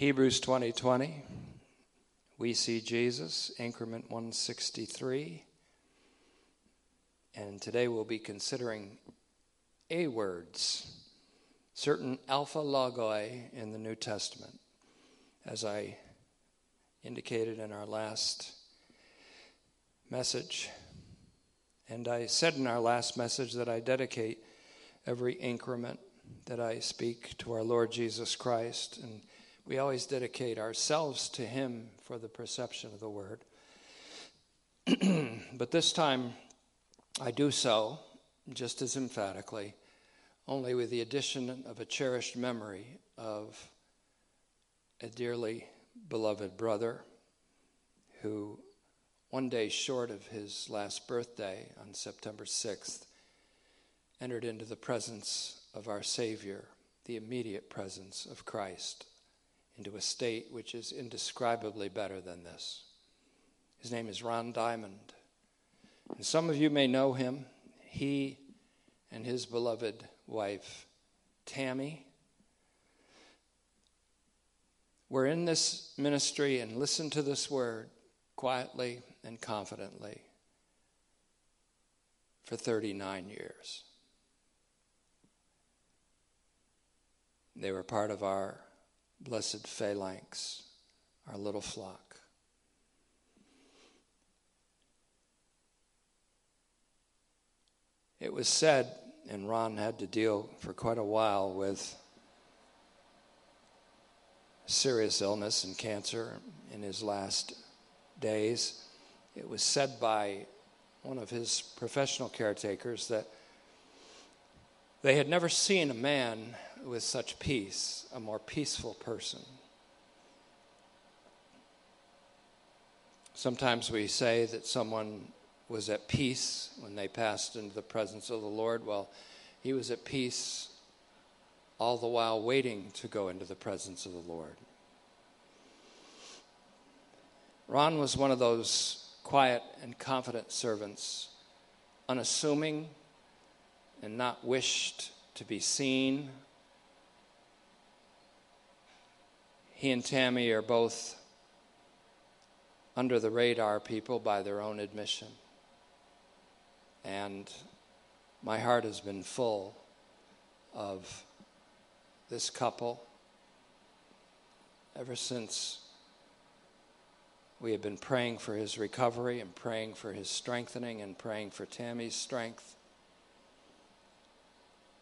Hebrews 2020. We see Jesus, increment 163. And today we'll be considering A words, certain alpha logoi in the New Testament. As I indicated in our last message, and I said in our last message that I dedicate every increment that I speak to our Lord Jesus Christ. And we always dedicate ourselves to Him for the perception of the Word. but this time, I do so just as emphatically, only with the addition of a cherished memory of a dearly beloved brother who, one day short of his last birthday on September 6th, entered into the presence of our Savior, the immediate presence of Christ, into a state which is indescribably better than this. His name is Ron Diamond. And some of you may know him. He and his beloved wife, Tammy, were in this ministry and listened to this word quietly and confidently for 39 years. They were part of our blessed phalanx, our little flock. It was said, and Ron had to deal for quite a while with serious illness and cancer in his last days. It was said by one of his professional caretakers that they had never seen a man with such peace, a more peaceful person. Sometimes we say that someone was at peace when they passed into the presence of the Lord. Well, he was at peace all the while waiting to go into the presence of the Lord. Ron was one of those quiet and confident servants, unassuming and not wished to be seen He and Tammy are both under the radar people by their own admission. And my heart has been full of this couple ever since we have been praying for his recovery and praying for his strengthening and praying for Tammy's strength.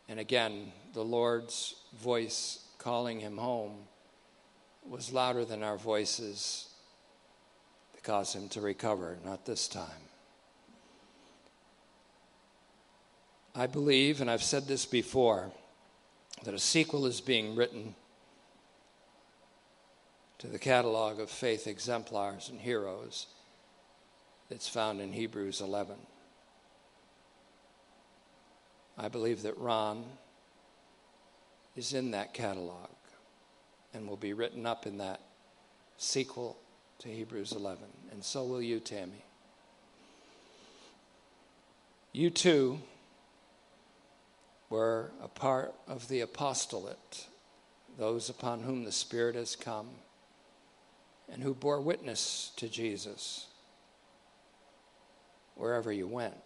And again, the Lord's voice calling him home was louder than our voices to cause him to recover, not this time. I believe, and I've said this before, that a sequel is being written to the catalog of faith exemplars and heroes that's found in Hebrews 11. I believe that Ron is in that catalog and will be written up in that sequel to Hebrews 11. And so will you, Tammy. You too were a part of the apostolate, those upon whom the Spirit has come, and who bore witness to Jesus wherever you went.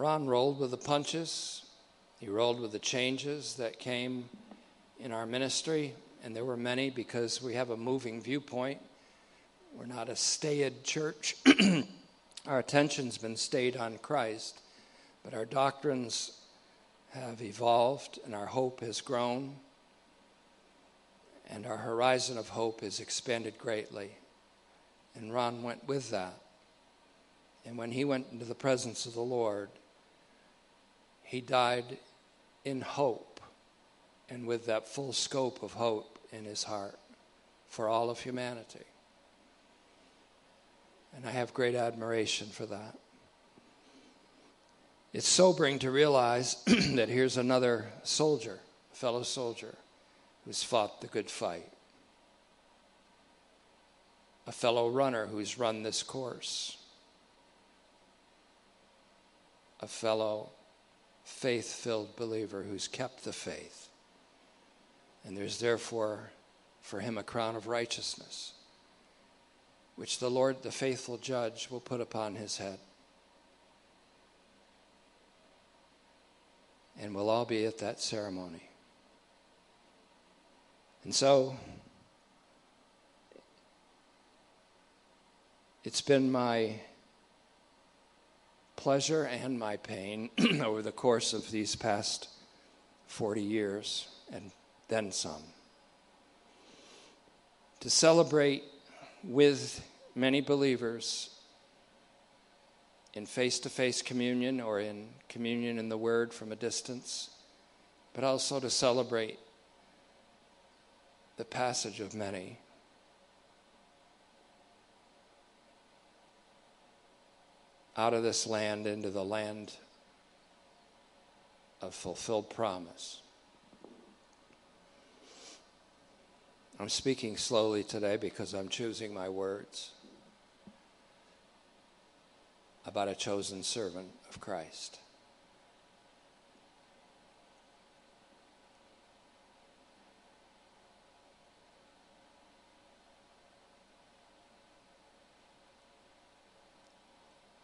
Ron rolled with the punches. He rolled with the changes that came in our ministry, and there were many because we have a moving viewpoint. We're not a staid church. our attention's been stayed on Christ, but our doctrines have evolved and our hope has grown, and our horizon of hope has expanded greatly. And Ron went with that. And when he went into the presence of the Lord, he died in hope and with that full scope of hope in his heart for all of humanity. And I have great admiration for that. It's sobering to realize that here's another soldier, a fellow soldier, who's fought the good fight, a fellow runner who's run this course, a fellow faith filled believer who's kept the faith. And there's therefore for him a crown of righteousness, which the Lord, the faithful judge, will put upon his head. And we'll all be at that ceremony. And so, it's been my pleasure and my pain over the course of these past 40 years and then some. To celebrate with many believers in face to face communion or in communion in the Word from a distance, but also to celebrate the passage of many out of this land into the land of fulfilled promise. I'm speaking slowly today because I'm choosing my words about a chosen servant of Christ.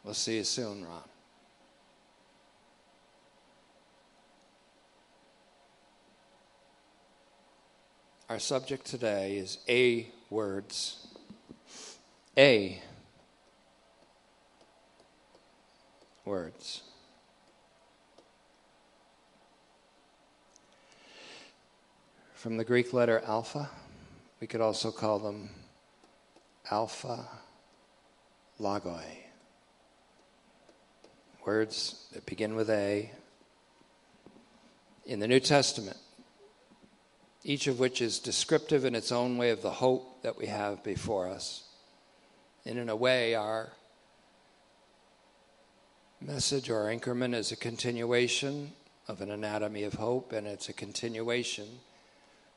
We'll see you soon, Ron. Our subject today is A words. A words. From the Greek letter alpha, we could also call them alpha logoi words that begin with A in the New Testament, each of which is descriptive in its own way of the hope that we have before us. And in a way, our message or increment is a continuation of an anatomy of hope, and it's a continuation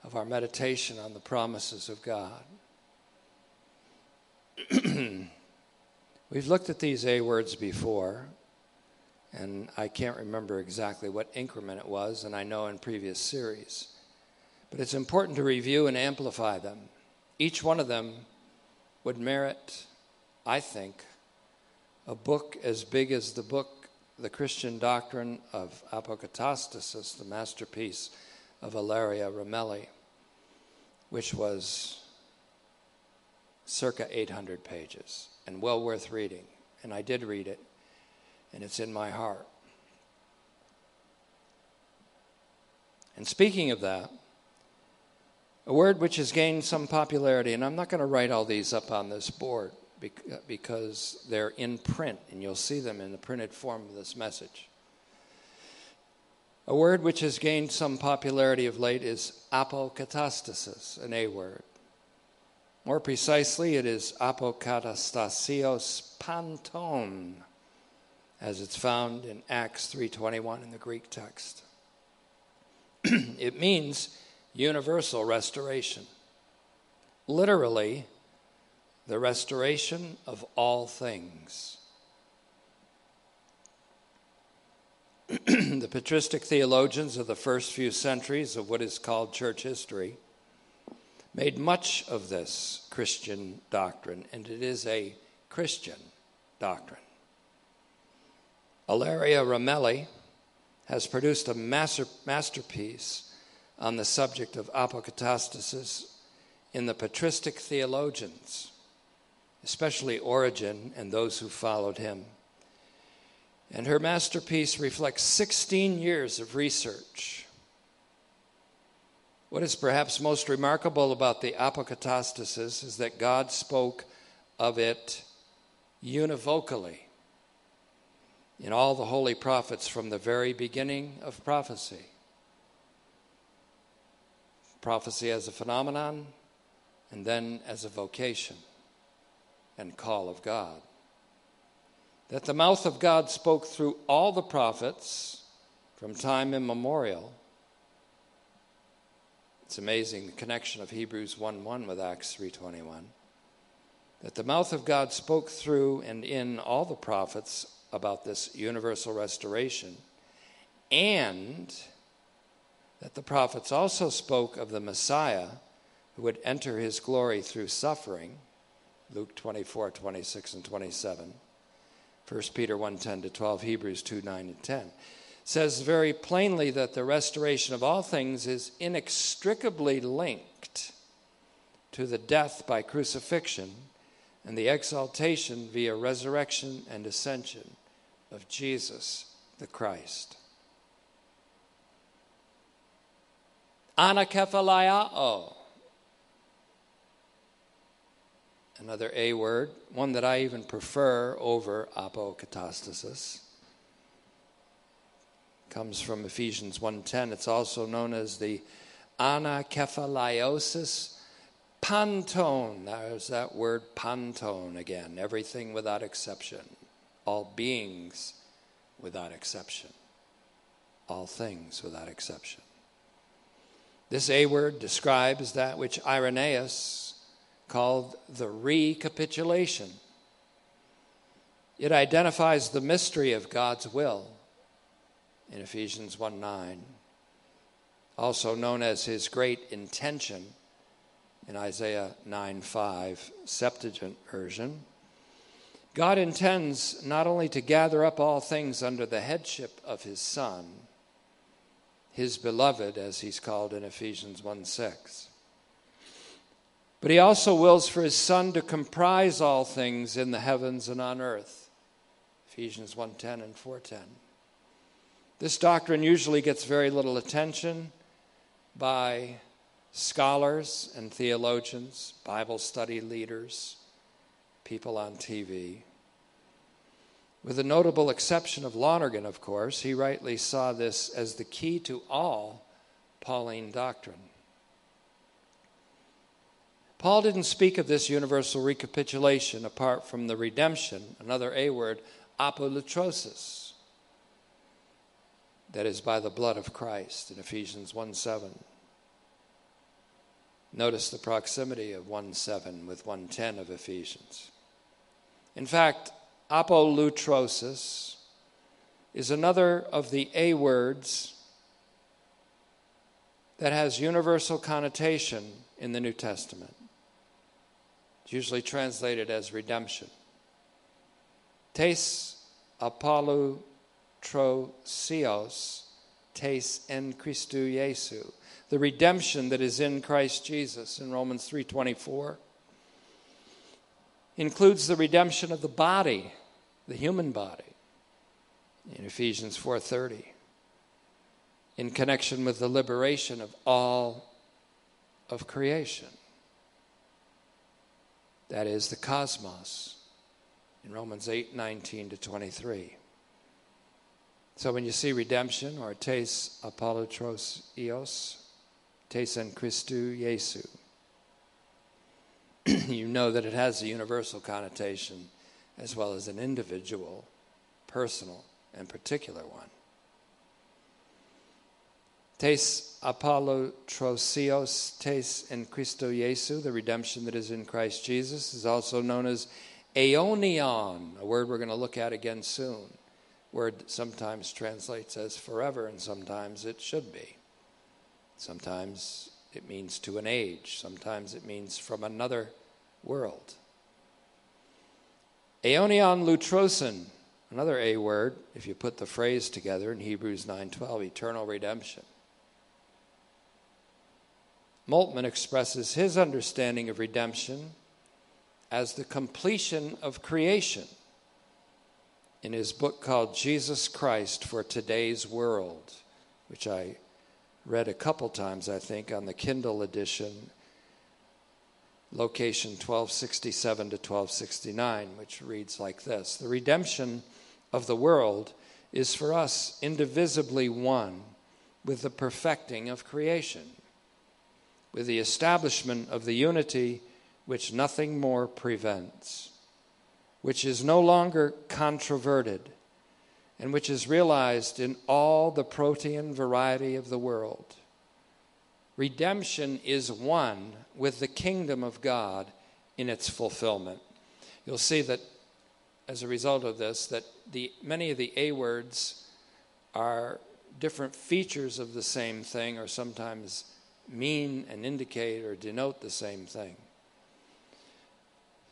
of our meditation on the promises of God. We've looked at these A words before, and I can't remember exactly what increment it was, and I know in previous series. But it's important to review and amplify them. Each one of them would merit, I think, a book as big as the book, The Christian Doctrine of Apokatastasis, the masterpiece of Ilaria Ramelli, which was circa 800 pages and well worth reading. And I did read it and it's in my heart. And speaking of that, a word which has gained some popularity, and I'm not going to write all these up on this board because they're in print and you'll see them in the printed form of this message. A word which has gained some popularity of late is apokatastasis, an A word. More precisely, it is apokatastasios panton as it's found in Acts 3:21 in the Greek text. it means universal restoration. Literally, the restoration of all things. the patristic theologians of the first few centuries of what is called church history made much of this Christian doctrine, and it is a Christian doctrine. Ilaria Ramelli has produced a master, masterpiece on the subject of apokatastasis in the patristic theologians, especially Origen and those who followed him. And her masterpiece reflects 16 years of research. What is perhaps most remarkable about the apokatastasis is that God spoke of it univocally in all the holy prophets from the very beginning of prophecy. Prophecy as a phenomenon, and then as a vocation and call of God. That the mouth of God spoke through all the prophets from time immemorial. It's amazing the connection of Hebrews 1 1 with Acts 3.21. That the mouth of God spoke through and in all the prophets about this universal restoration, and that the prophets also spoke of the Messiah who would enter his glory through suffering. Luke 24, 26, and 27. 1 Peter 1 10 to 12, Hebrews 2 9 and 10. Says very plainly that the restoration of all things is inextricably linked to the death by crucifixion and the exaltation via resurrection and ascension of Jesus the Christ. Anakephaliao. Another A word, one that I even prefer over apokatastasis. Comes from Ephesians 1:10. It's also known as the anakephaliosis panton. There's that word panton again. Everything without exception. All beings without exception. All things without exception. This A word describes that which Irenaeus called the recapitulation. It identifies the mystery of God's will in Ephesians 1 9, also known as his great intention in Isaiah 9 5, Septuagint version. God intends not only to gather up all things under the headship of his Son, his beloved, as he's called in Ephesians 1 6. But he also wills for his Son to comprise all things in the heavens and on earth. Ephesians 1:10 and 4:10. This doctrine usually gets very little attention by scholars and theologians, Bible study leaders, people on TV. With the notable exception of Lonergan, of course, he rightly saw this as the key to all Pauline doctrine. Paul didn't speak of this universal recapitulation apart from the redemption, another A word, apolutrosis, that is by the blood of Christ in Ephesians 1 7. Notice the proximity of 1 7 with 110 of Ephesians. In fact, apolutrosis is another of the A words that has universal connotation in the New Testament. It's usually translated as redemption. Tes apolutrosios, tes en Christu Jesu. The redemption that is in Christ Jesus in Romans 3:24 includes the redemption of the body the human body in Ephesians 4:30 in connection with the liberation of all of creation. That is the cosmos in Romans 8:19 to 23 so when you see redemption or tes apolotros eos tes en Christu Jesu you know that it has a universal connotation as well as an individual, personal, and particular one. Tes apolutrosios tes in Christo Jesu, the redemption that is in Christ Jesus, is also known as aeonion, a word we're going to look at again soon. Word sometimes translates as forever, and sometimes it should be. Sometimes it means to an age, sometimes it means from another world. Aeonion lutrosin, another A word, if you put the phrase together in Hebrews 9:12, eternal redemption. Moltmann expresses his understanding of redemption as the completion of creation in his book called Jesus Christ for Today's World, which I read a couple times, I think, on the Kindle edition location 1267 to 1269, which reads like this. The redemption of the world is for us indivisibly one with the perfecting of creation, with the establishment of the unity which nothing more prevents, which is no longer controverted, and which is realized in all the protean variety of the world Redemption is one with the kingdom of God in its fulfillment. You'll see that as a result of this, that the, many of the A words are different features of the same thing or sometimes mean and indicate or denote the same thing.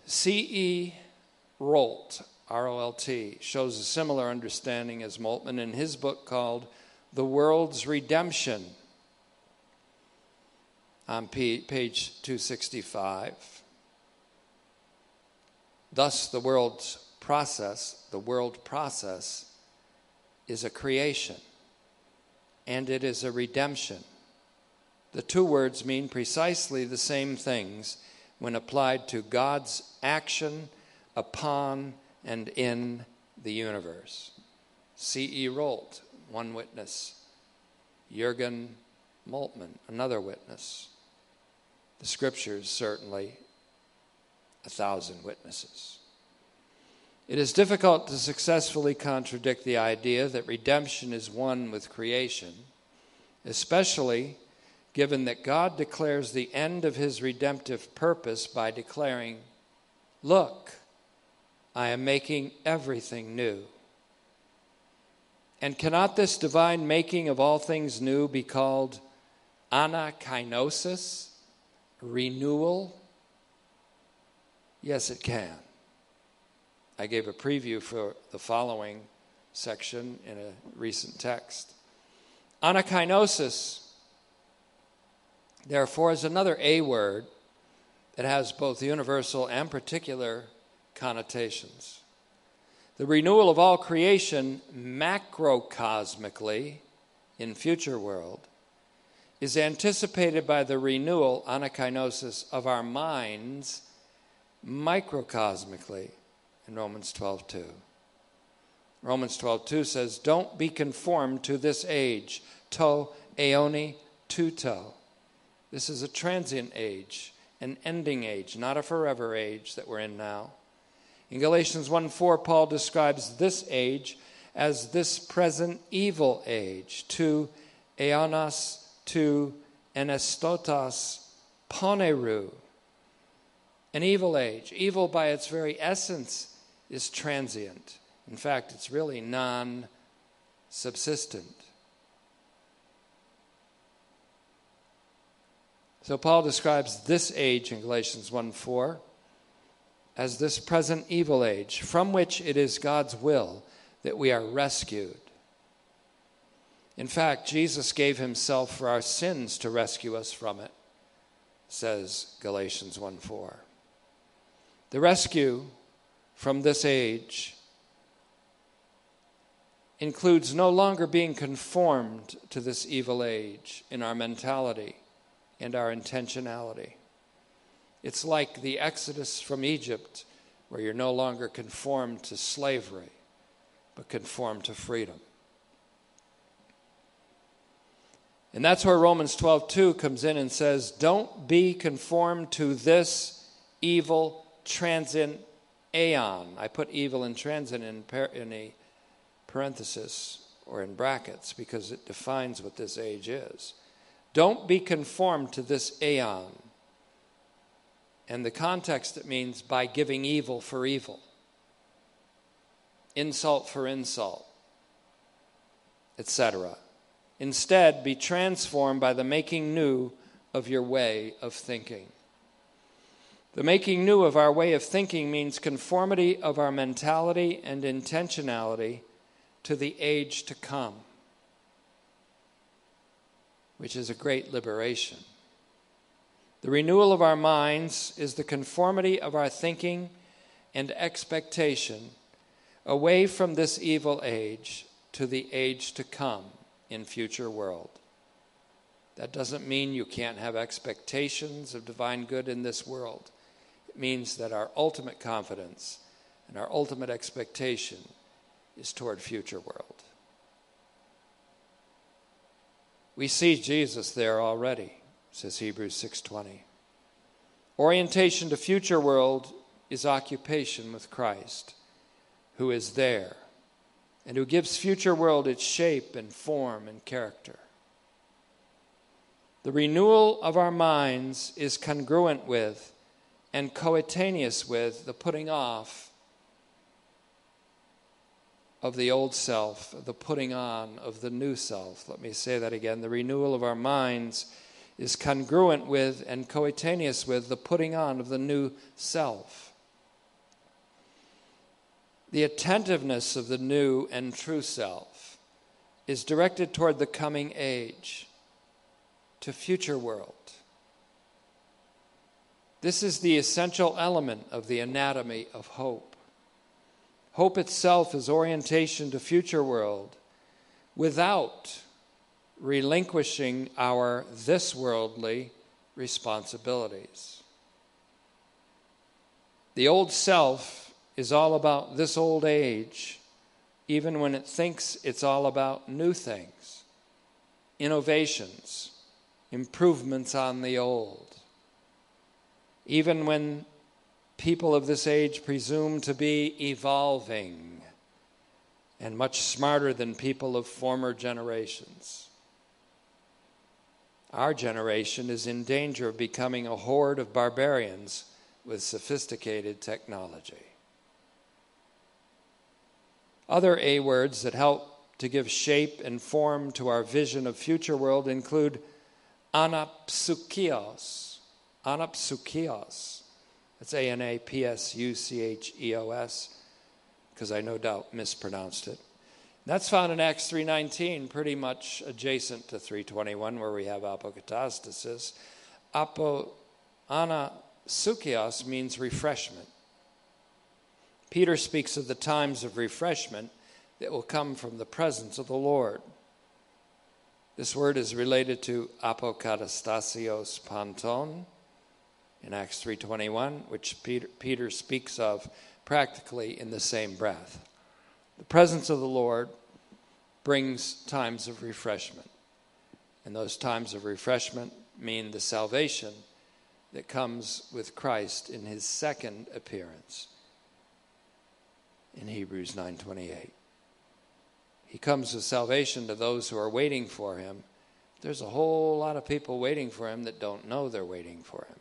C.E. Rolt, R O L T, shows a similar understanding as Moltmann in his book called The World's Redemption on page 265. Thus, the world's process, the world process, is a creation and it is a redemption. The two words mean precisely the same things when applied to God's action upon and in the universe. C.E. Rolt, one witness. Jurgen Moltmann, another witness. The scriptures, certainly, a thousand witnesses. It is difficult to successfully contradict the idea that redemption is one with creation, especially given that God declares the end of his redemptive purpose by declaring, Look, I am making everything new. And cannot this divine making of all things new be called anakinosis, renewal? Yes, it can. I gave a preview for the following section in a recent text. Anakinosis, therefore, is another A word that has both universal and particular connotations. The renewal of all creation macrocosmically in future world is anticipated by the renewal, anakinosis, of our minds microcosmically in Romans 12:2. Romans 12:2 says, "Don't be conformed to this age, to aeoni tuto." This is a transient age, an ending age, not a forever age that we're in now. In Galatians 1:4, Paul describes this age as this present evil age, to aeonos, to enestotos, poneru, an evil age. Evil by its very essence is transient. In fact, it's really non subsistent. So Paul describes this age in Galatians 1 4 as this present evil age, from which it is God's will that we are rescued. In fact, Jesus gave himself for our sins to rescue us from it, says Galatians 1 4. The rescue from this age includes no longer being conformed to this evil age in our mentality and our intentionality. It's like the exodus from Egypt, where you're no longer conformed to slavery, but conformed to freedom. And that's where Romans 12:2 comes in and says, "Don't be conformed to this evil transient aeon. I put evil and transient in, par- in a parenthesis or in brackets because it defines what this age is. Don't be conformed to this aeon. And the context it means by giving evil for evil, insult for insult, etc. Instead, be transformed by the making new of your way of thinking. The making new of our way of thinking means conformity of our mentality and intentionality to the age to come, which is a great liberation. The renewal of our minds is the conformity of our thinking and expectation away from this evil age to the age to come in future world. That doesn't mean you can't have expectations of divine good in this world It means that our ultimate confidence and our ultimate expectation is toward future world. We see Jesus there already, says Hebrews 6:20. Orientation to future world is occupation with Christ, who is there and who gives future world its shape and form and character. The renewal of our minds is congruent with and coetaneous with the putting off of the old self, the putting on of the new self. Let me say that again. The renewal of our minds is congruent with and coetaneous with the putting on of the new self. The attentiveness of the new and true self is directed toward the coming age, to future world. This is the essential element of the anatomy of hope. Hope itself is orientation to future world without relinquishing our this worldly responsibilities. The old self is all about this old age, even when it thinks it's all about new things, innovations, improvements on the old. Even when people of this age presume to be evolving and much smarter than people of former generations. Our generation is in danger of becoming a horde of barbarians with sophisticated technology. Other A words that help to give shape and form to our vision of future world include anapsuchios, anapsuchios, that's A N A P S U C H E O S, because I no doubt mispronounced it. That's found in Acts 3:19, pretty much adjacent to 321, where we have apokatastasis. Apo anasukios means refreshment. Peter speaks of the times of refreshment that will come from the presence of the Lord. This word is related to apokatastasios panton, in Acts 3:21, which Peter, Peter speaks of practically in the same breath. The presence of the Lord brings times of refreshment. And those times of refreshment mean the salvation that comes with Christ in his second appearance in Hebrews 9:28. He comes with salvation to those who are waiting for him. There's a whole lot of people waiting for him that don't know they're waiting for him.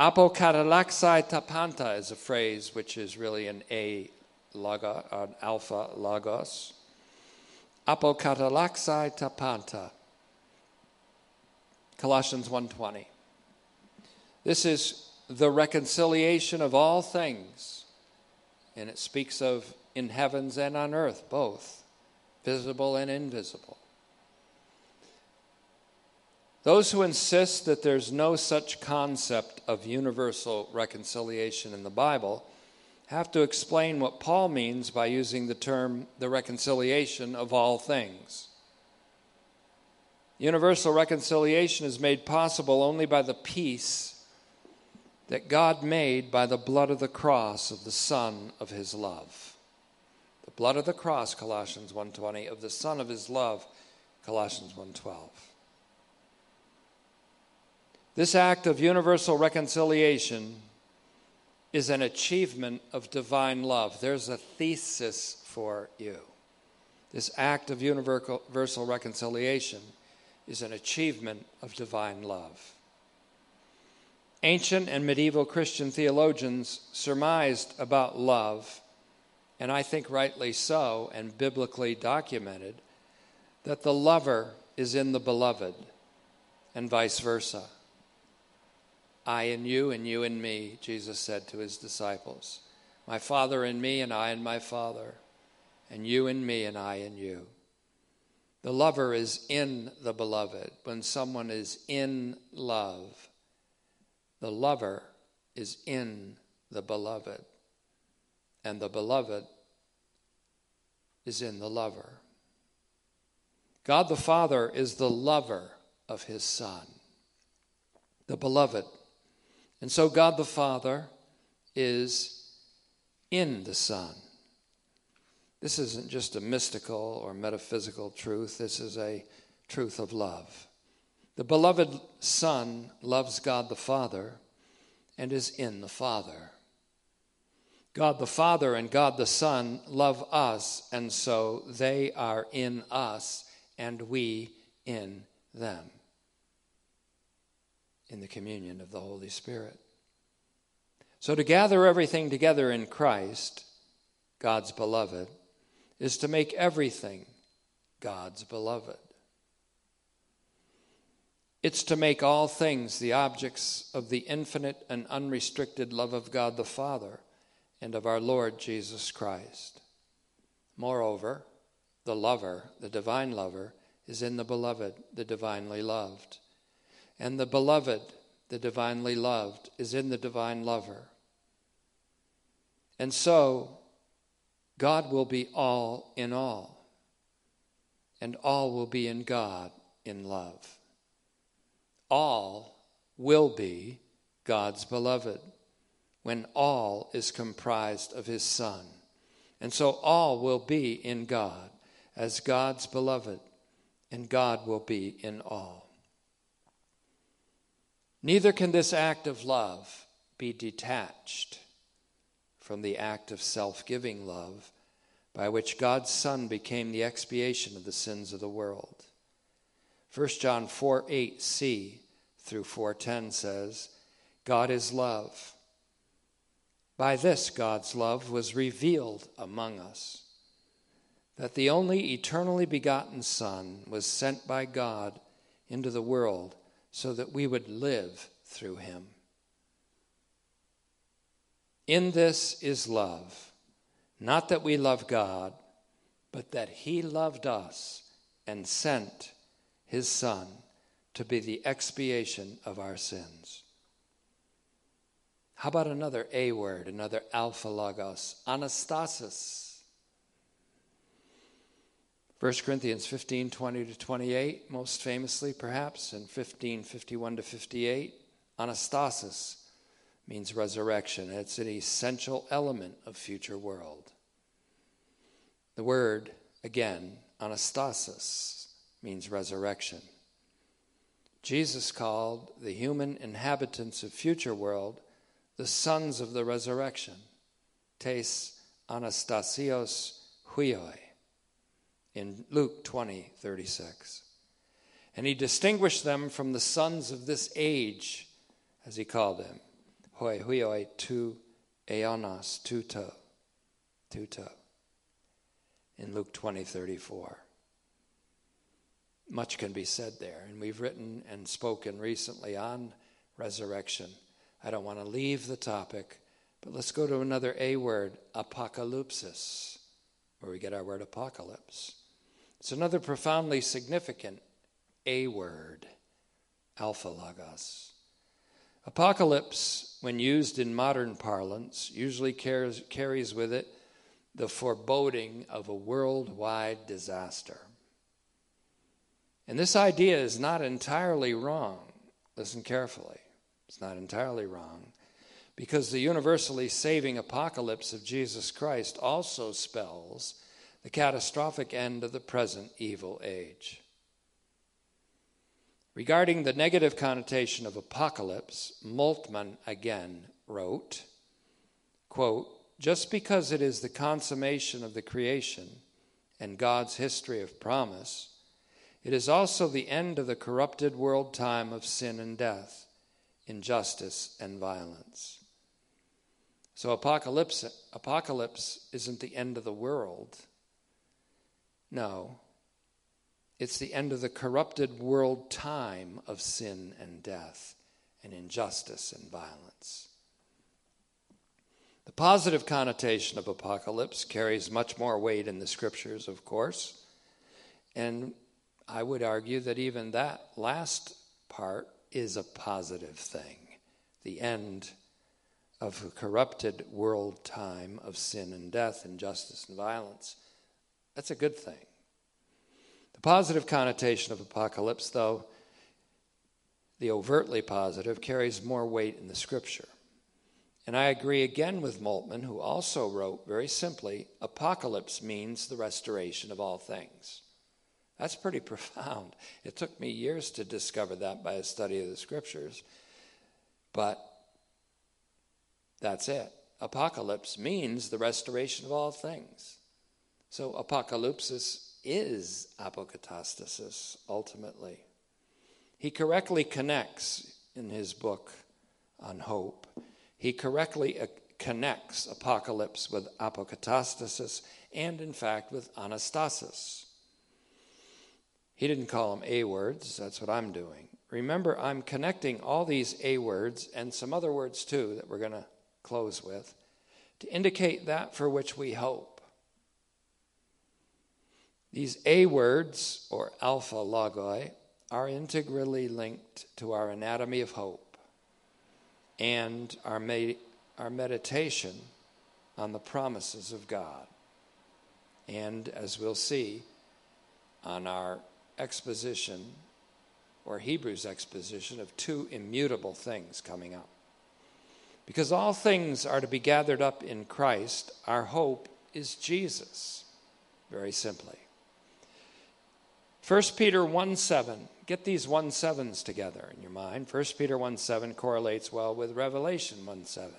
Apokatalaxai tapanta is a phrase which is really an A logos, an alpha logos. Apokatalaxai tapanta. Colossians 1:20. This is the reconciliation of all things. And it speaks of in heavens and on earth both, visible and invisible. Those who insist that there's no such concept of universal reconciliation in the Bible have to explain what Paul means by using the term the reconciliation of all things. Universal reconciliation is made possible only by the peace that God made by the blood of the cross of the son of his love. The blood of the cross Colossians 1:20 of the son of his love Colossians 1:12. This act of universal reconciliation is an achievement of divine love. There's a thesis for you. This act of universal reconciliation is an achievement of divine love. Ancient and medieval Christian theologians surmised about love, and I think rightly so, and biblically documented, that the lover is in the beloved, and vice versa. I in you, and you in me, Jesus said to his disciples. My Father in me, and I in my Father, and you in me, and I in you. The lover is in the beloved. When someone is in love, the lover is in the beloved, and the beloved is in the lover. God the Father is the lover of his Son. The beloved and so God the Father is in the Son. This isn't just a mystical or metaphysical truth, this is a truth of love. The beloved Son loves God the Father and is in the Father. God the Father and God the Son love us, and so they are in us and we in them in the communion of the Holy Spirit. So, to gather everything together in Christ, God's beloved, is to make everything God's beloved. It's to make all things the objects of the infinite and unrestricted love of God the Father and of our Lord Jesus Christ. Moreover, the lover, the divine lover, is in the beloved, the divinely loved. And the beloved, the divinely loved, is in the divine lover. And so, God will be all in all, and all will be in God in love. All will be God's beloved when all is comprised of His Son. And so all will be in God as God's beloved, and God will be in all. Neither can this act of love be detached from the act of self giving love by which God's Son became the expiation of the sins of the world. 1 John 4 8c through 410 says, God is love. By this, God's love was revealed among us that the only eternally begotten Son was sent by God into the world so that we would live through him. In this is love, not that we love God, but that He loved us and sent His Son to be the expiation of our sins. How about another A word, another alpha logos, anastasis? 1 Corinthians 15 20 to 28, most famously perhaps, and 15 51 to 58, anastasis means resurrection. It's an essential element of future world. The word, again, anastasis, means resurrection. Jesus called the human inhabitants of future world the sons of the resurrection, tes anastasios huioi, in Luke 20, 36. And he distinguished them from the sons of this age, as he called them, hoi huioi tu eonos tuto tuto in Luke 20 34 much can be said there. And we've written and spoken recently on resurrection. I don't want to leave the topic but let's go to another A word apocalypsis where we get our word apocalypse. It's another profoundly significant A word alpha logos. Apocalypse, when used in modern parlance, usually carries, carries with it the foreboding of a worldwide disaster. And this idea is not entirely wrong. Listen carefully. It's not entirely wrong because the universally saving apocalypse of Jesus Christ also spells the catastrophic end of the present evil age. Regarding the negative connotation of apocalypse, Moltmann again wrote, quote, just because it is the consummation of the creation and God's history of promise, it is also the end of the corrupted world time of sin and death, injustice and violence. So apocalypse, apocalypse isn't the end of the world. No, it's the end of the corrupted world time of sin and death and injustice and violence. The positive connotation of apocalypse carries much more weight in the scriptures, of course. And I would argue that even that last part is a positive thing the end of a corrupted world time of sin and death, injustice and violence. That's a good thing The positive connotation of apocalypse, though, the overtly positive, carries more weight in the scripture. And I agree again with Moltmann, who also wrote very simply apocalypse means the restoration of all things. That's pretty profound. It took me years to discover that by a study of the scriptures. But that's it. Apocalypse means the restoration of all things. So, apocalypsis is apokatastasis ultimately. He correctly connects in his book on hope. he correctly uh, connects apocalypse with apokatastasis and, in fact, with anastasis. He didn't call them A words, that's what I'm doing. Remember, I'm connecting all these A words and some other words too that we're going to close with to indicate that for which we hope. These A words, or alpha logoi, are integrally linked to our anatomy of hope and our, med- our meditation on the promises of God. And as we'll see on our exposition or Hebrews exposition of two immutable things coming up. Because all things are to be gathered up in Christ, our hope is Jesus, very simply. 1 Peter 1 7, get these 1 7s together in your mind. 1 Peter 1 7 correlates well with Revelation 1 7.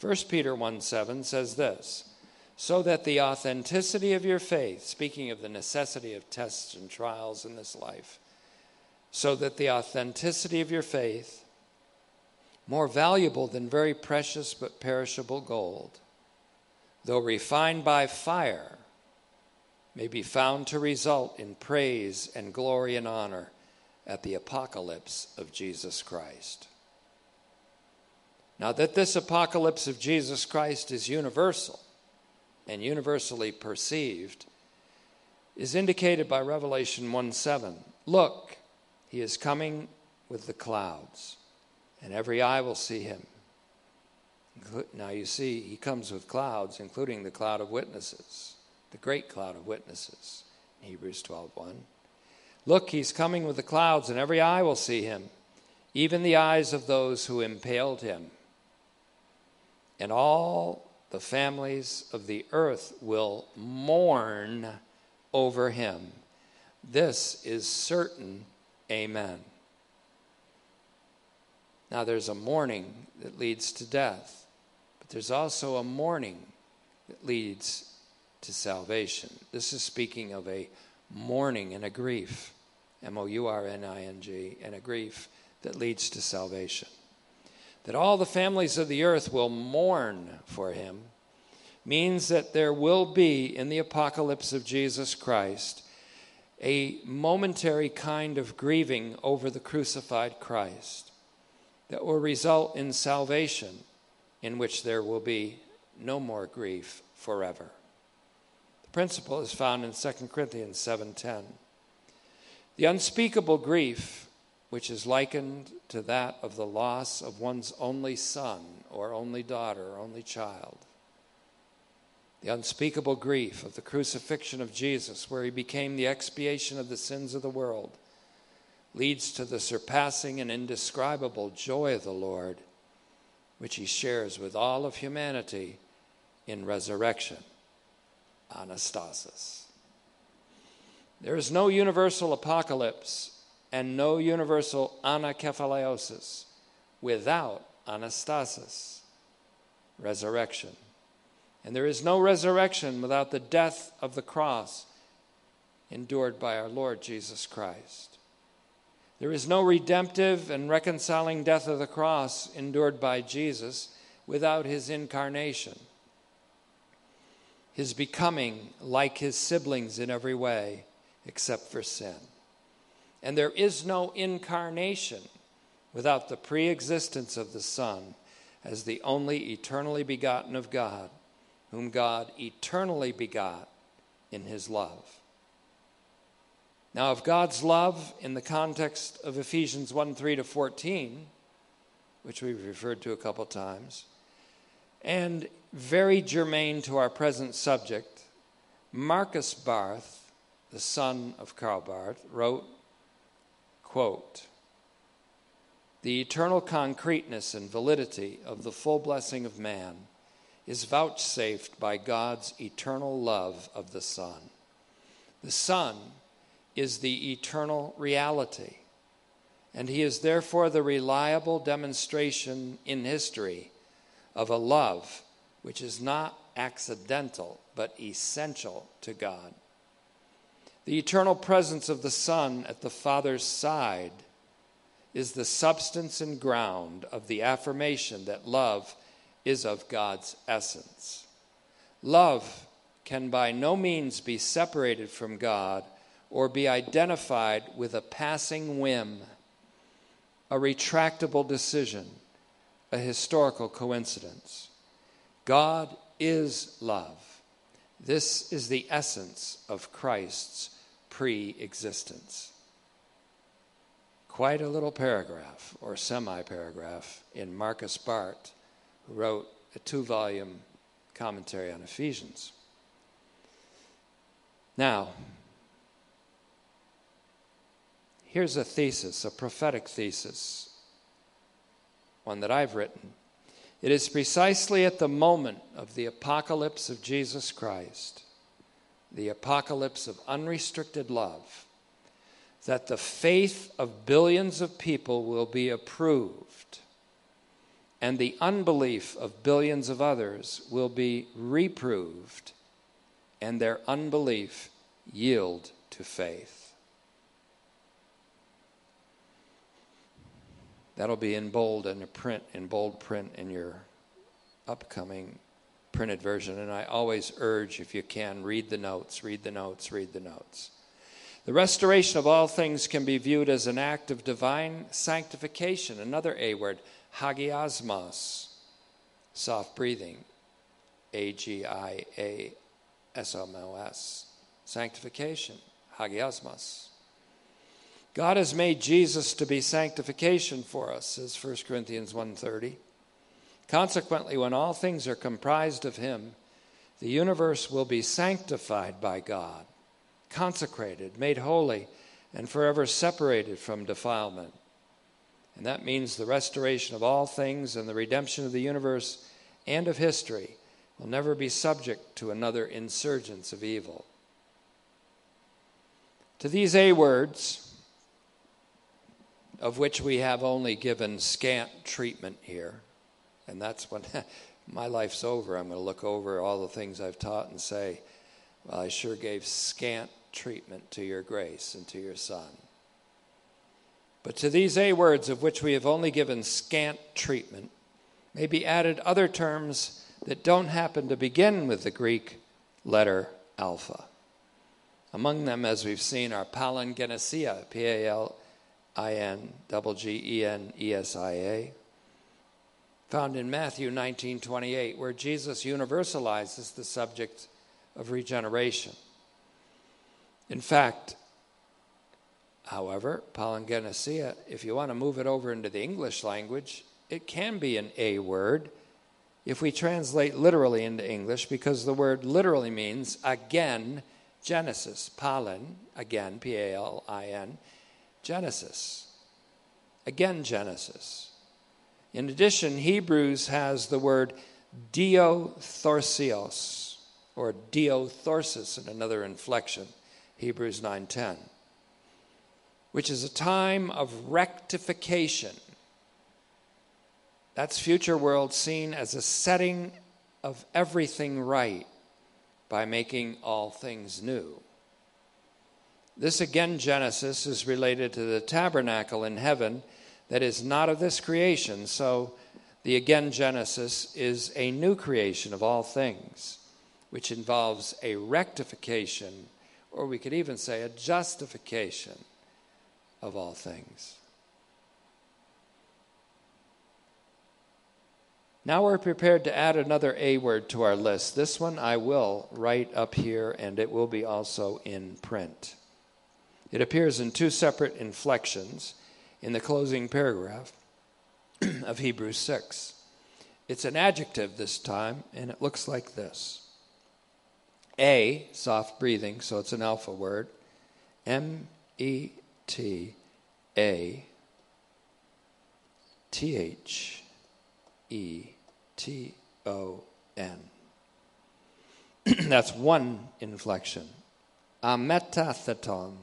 1 Peter 1 7 says this so that the authenticity of your faith, speaking of the necessity of tests and trials in this life, so that the authenticity of your faith, more valuable than very precious but perishable gold, though refined by fire, may be found to result in praise and glory and honor at the apocalypse of Jesus Christ. Now, that this apocalypse of Jesus Christ is universal and universally perceived is indicated by Revelation 1 7. Look, he is coming with the clouds, and every eye will see him. Now you see, he comes with clouds, including the cloud of witnesses, the great cloud of witnesses, Hebrews 12 1. Look, he's coming with the clouds, and every eye will see him, even the eyes of those who impaled him. And all the families of the earth will mourn over him. This is certain. Amen. Now, there's a mourning that leads to death, but there's also a mourning that leads to salvation. This is speaking of a mourning and a grief, M O U R N I N G, and a grief that leads to salvation that all the families of the earth will mourn for him means that there will be in the apocalypse of Jesus Christ a momentary kind of grieving over the crucified Christ that will result in salvation in which there will be no more grief forever. The principle is found in 2 Corinthians 7:10. The unspeakable grief which is likened to that of the loss of one's only son or only daughter or only child. The unspeakable grief of the crucifixion of Jesus, where he became the expiation of the sins of the world, leads to the surpassing and indescribable joy of the Lord, which he shares with all of humanity in resurrection. Anastasis. There is no universal apocalypse and no universal anakephalaiosis without anastasis, resurrection. And there is no resurrection without the death of the cross endured by our Lord Jesus Christ. There is no redemptive and reconciling death of the cross endured by Jesus without his incarnation, his becoming like his siblings in every way except for sin. And there is no incarnation without the pre existence of the Son as the only eternally begotten of God, whom God eternally begot in his love. Now, of God's love in the context of Ephesians 1 3 to 14, which we've referred to a couple times, and very germane to our present subject, Marcus Barth, the son of Karl Barth, wrote Quote The eternal concreteness and validity of the full blessing of man is vouchsafed by God's eternal love of the Son. The Son is the eternal reality, and He is therefore the reliable demonstration in history of a love which is not accidental but essential to God. The eternal presence of the Son at the Father's side is the substance and ground of the affirmation that love is of God's essence. Love can by no means be separated from God or be identified with a passing whim, a retractable decision, a historical coincidence. God is love. This is the essence of Christ's pre existence. Quite a little paragraph or semi paragraph in Marcus Barth, who wrote a two volume commentary on Ephesians. Now, here's a thesis, a prophetic thesis, one that I've written. It is precisely at the moment of the apocalypse of Jesus Christ, the apocalypse of unrestricted love, that the faith of billions of people will be approved and the unbelief of billions of others will be reproved and their unbelief yield to faith. That'll be in bold and a print in bold print in your upcoming printed version. And I always urge, if you can, read the notes, read the notes, read the notes. The restoration of all things can be viewed as an act of divine sanctification, another A word, hagiasmos, soft breathing, A G I A S M O S, sanctification, hagiasmos. God has made Jesus to be sanctification for us, says 1 Corinthians 1:30. Consequently, when all things are comprised of him, the universe will be sanctified by God, consecrated, made holy, and forever separated from defilement. And that means the restoration of all things and the redemption of the universe and of history will never be subject to another insurgence of evil. To these A words, of which we have only given scant treatment here. And that's when my life's over. I'm going to look over all the things I've taught and say, well, I sure gave scant treatment to your grace and to your Son. But to these A words, of which we have only given scant treatment, may be added other terms that don't happen to begin with the Greek letter alpha. Among them, as we've seen, are palingenesia, P A L I N G E N E S I A, found in Matthew 19:28, where Jesus universalizes the subject of regeneration. In fact, however, palingenesia, if you want to move it over into the English language, it can be an A word if we translate literally into English, because the word literally means again Genesis. Palin, again, P A L I N Genesis. Again, Genesis. In addition, Hebrews has the word diorthoseos or diorthosis in another inflection, Hebrews 9:10, which is a time of rectification. That's future world seen as a setting of everything right by making all things new. This again, Genesis, is related to the tabernacle in heaven that is not of this creation. So the again, Genesis is a new creation of all things, which involves a rectification, or we could even say a justification of all things. Now we're prepared to add another A word to our list. This one I will write up here, and it will be also in print. It appears in two separate inflections in the closing paragraph of Hebrews 6. It's an adjective this time, and it looks like this A, soft breathing, so it's an alpha word. M E T A T H E T O N. That's one inflection. Ametatheton.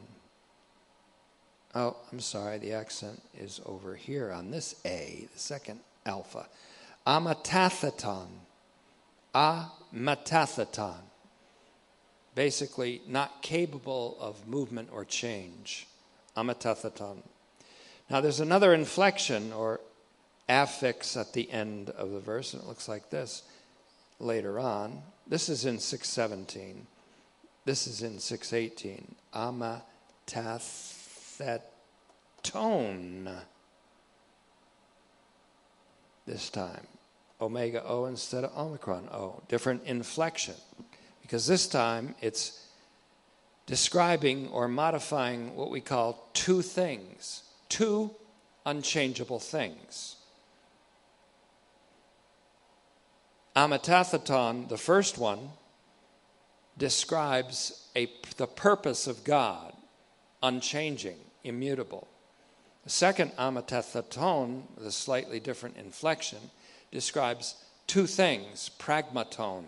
Oh, I'm sorry, the accent is over here on this A, the second alpha. Ametatheton. Ametatheton. Basically, not capable of movement or change. Ametatheton. Now, there's another inflection or affix at the end of the verse, and it looks like this later on. This is in 617. This is in 618. Amatathetone. This time. Omega O instead of Omicron O. Different inflection. Because this time it's describing or modifying what we call two things, two unchangeable things. Ametatheton, the first one, describes a, the purpose of God, unchanging, immutable. The second ametatheton, with a slightly different inflection, describes two things, pragmaton,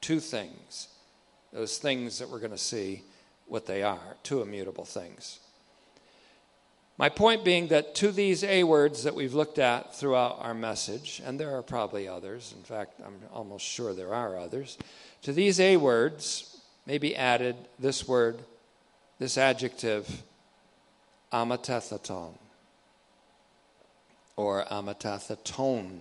two things. Those things that we're going to see what they are, two immutable things. My point being that to these A words that we've looked at throughout our message, and there are probably others, in fact, I'm almost sure there are others, to these A words may be added this word, this adjective, ametatheton, or amatathatone.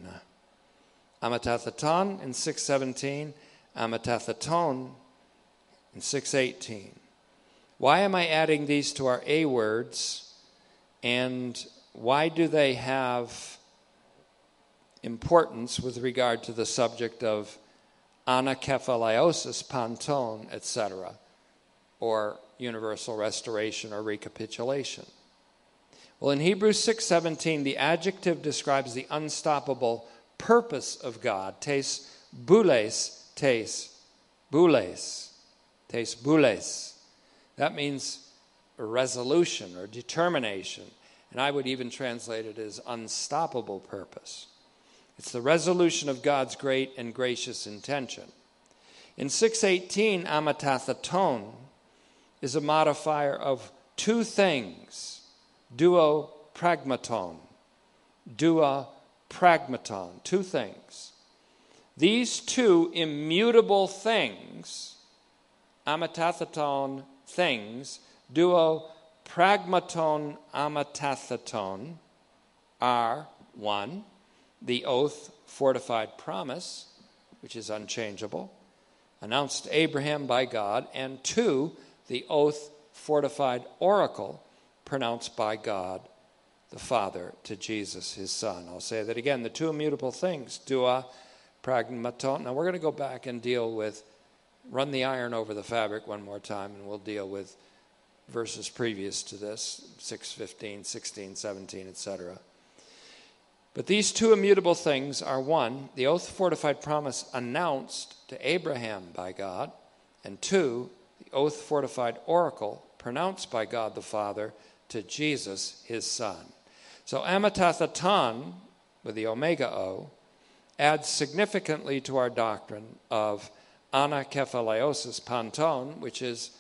Ametatheton in 617, ametatheton in 618. Why am I adding these to our A words? And why do they have importance with regard to the subject of anakephalaiosis, panton, etc., or universal restoration or recapitulation? Well, in Hebrews 6:17, the adjective describes the unstoppable purpose of God. Tes boules, tes boules, tes boules. That means resolution or determination. And I would even translate it as unstoppable purpose. It's the resolution of God's great and gracious intention. In 618, ametatheton is a modifier of two things duo pragmaton. Duo pragmaton. Two things. These two immutable things, ametatheton things, duo pragmaton ametatheton, are one, the oath fortified promise, which is unchangeable, announced to Abraham by God, and two, the oath fortified oracle pronounced by God the Father to Jesus, his Son. I'll say that again the two immutable things, dua pragmaton. Now we're going to go back and deal with run the iron over the fabric one more time, and we'll deal with verses previous to this 6, 15, 16, 17, etc. But these two immutable things are one, the oath fortified promise announced to Abraham by God, and two, the oath fortified oracle pronounced by God the Father to Jesus, his Son. So Ametatheton, with the omega O, adds significantly to our doctrine of anakephalaiosis panton, which is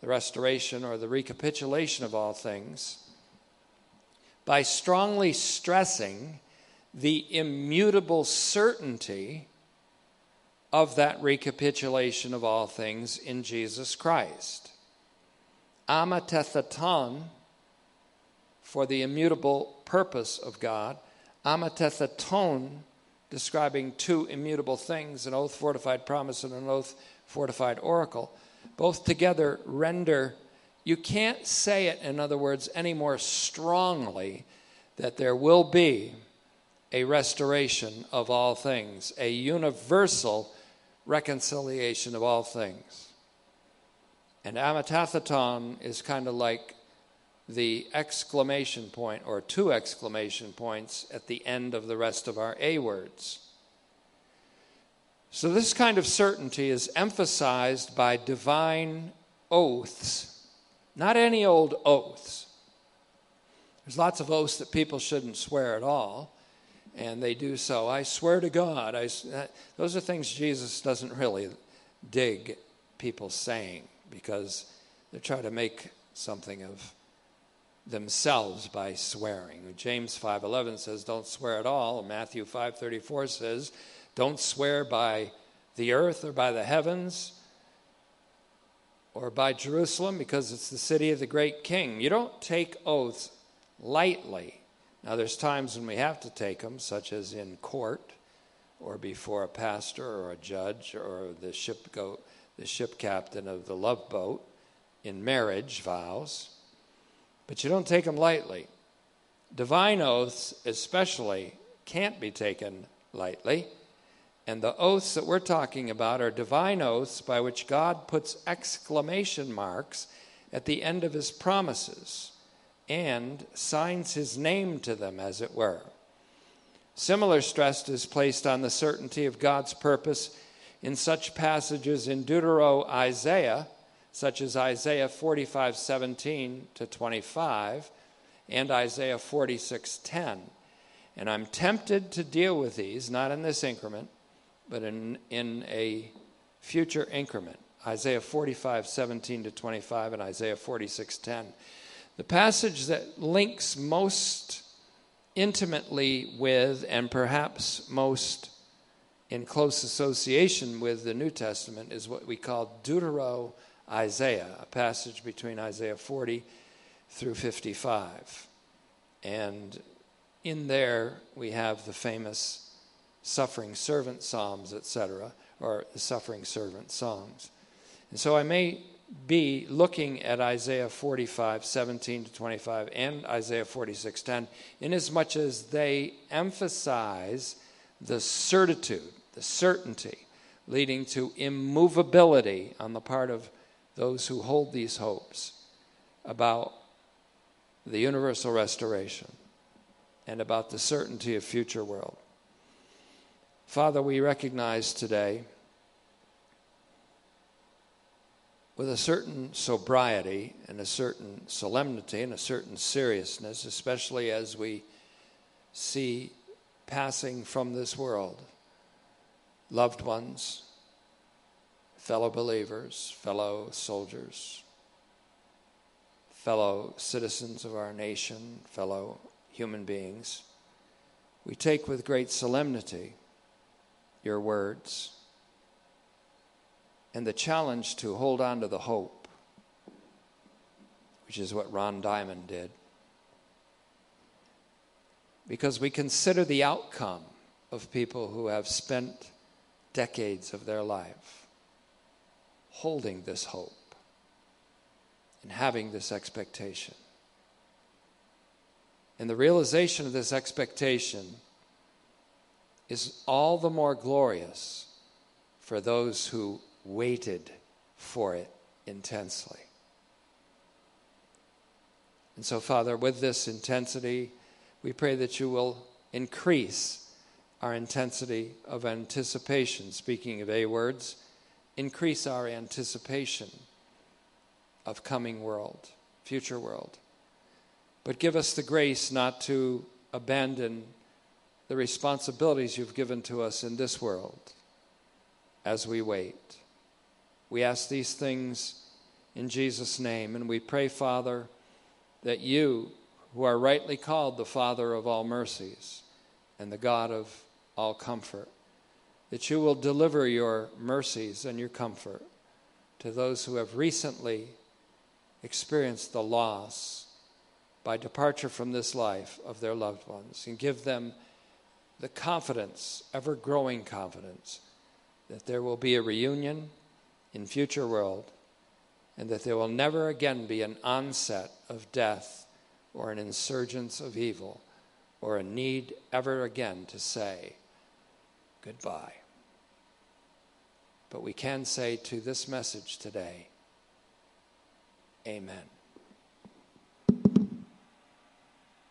the restoration or the recapitulation of all things, by strongly stressing the immutable certainty of that recapitulation of all things in Jesus Christ. Ametatheton, for the immutable purpose of God, ametatheton, describing two immutable things an oath fortified promise and an oath fortified oracle. Both together render, you can't say it, in other words, any more strongly that there will be a restoration of all things, a universal reconciliation of all things. And ametatheton is kind of like the exclamation point or two exclamation points at the end of the rest of our A words. So, this kind of certainty is emphasized by divine oaths, not any old oaths. There's lots of oaths that people shouldn't swear at all, and they do so. I swear to God. I, those are things Jesus doesn't really dig people saying because they're trying to make something of themselves by swearing. James 5:11 says don't swear at all. Matthew 5:34 says don't swear by the earth or by the heavens or by Jerusalem because it's the city of the great king. You don't take oaths lightly. Now, there's times when we have to take them, such as in court or before a pastor or a judge or the ship, go, the ship captain of the love boat in marriage vows. But you don't take them lightly. Divine oaths, especially, can't be taken lightly. And the oaths that we're talking about are divine oaths by which God puts exclamation marks at the end of his promises and signs his name to them, as it were. Similar stress is placed on the certainty of God's purpose in such passages in Deutero Isaiah, such as Isaiah 45 17 to 25 and Isaiah 46 10. And I'm tempted to deal with these, not in this increment, but in, in a future increment. Isaiah 45, 17 to 25, and Isaiah 46, 10. The passage that links most intimately with and perhaps most in close association with the New Testament is what we call Deutero Isaiah, a passage between Isaiah 40 through 55. And in there we have the famous suffering servant psalms, etc., or the suffering servant songs. And so I may be looking at Isaiah 45, 17 to 25, and Isaiah 46, 10, inasmuch as they emphasize the certitude, the certainty, leading to immovability on the part of those who hold these hopes about the universal restoration and about the certainty of future world. Father, we recognize today with a certain sobriety and a certain solemnity and a certain seriousness, especially as we see passing from this world loved ones, fellow believers, fellow soldiers, fellow citizens of our nation, fellow human beings. We take with great solemnity your words and the challenge to hold on to the hope, which is what Ron Diamond did. Because we consider the outcome of people who have spent decades of their life holding this hope and having this expectation. And the realization of this expectation is all the more glorious for those who waited for it intensely. And so, Father, with this intensity, we pray that you will increase our intensity of anticipation. Speaking of A words, increase our anticipation of coming world, future world. But give us the grace not to abandon the responsibilities you've given to us in this world as we wait. We ask these things in Jesus' name, and we pray, Father, that you, who are rightly called the Father of all mercies and the God of all comfort, that you will deliver your mercies and your comfort to those who have recently experienced the loss by departure from this life of their loved ones and give them the confidence, ever growing confidence, that there will be a reunion in future world and that there will never again be an onset of death or an insurgence of evil or a need ever again to say goodbye. But we can say to this message today, Amen.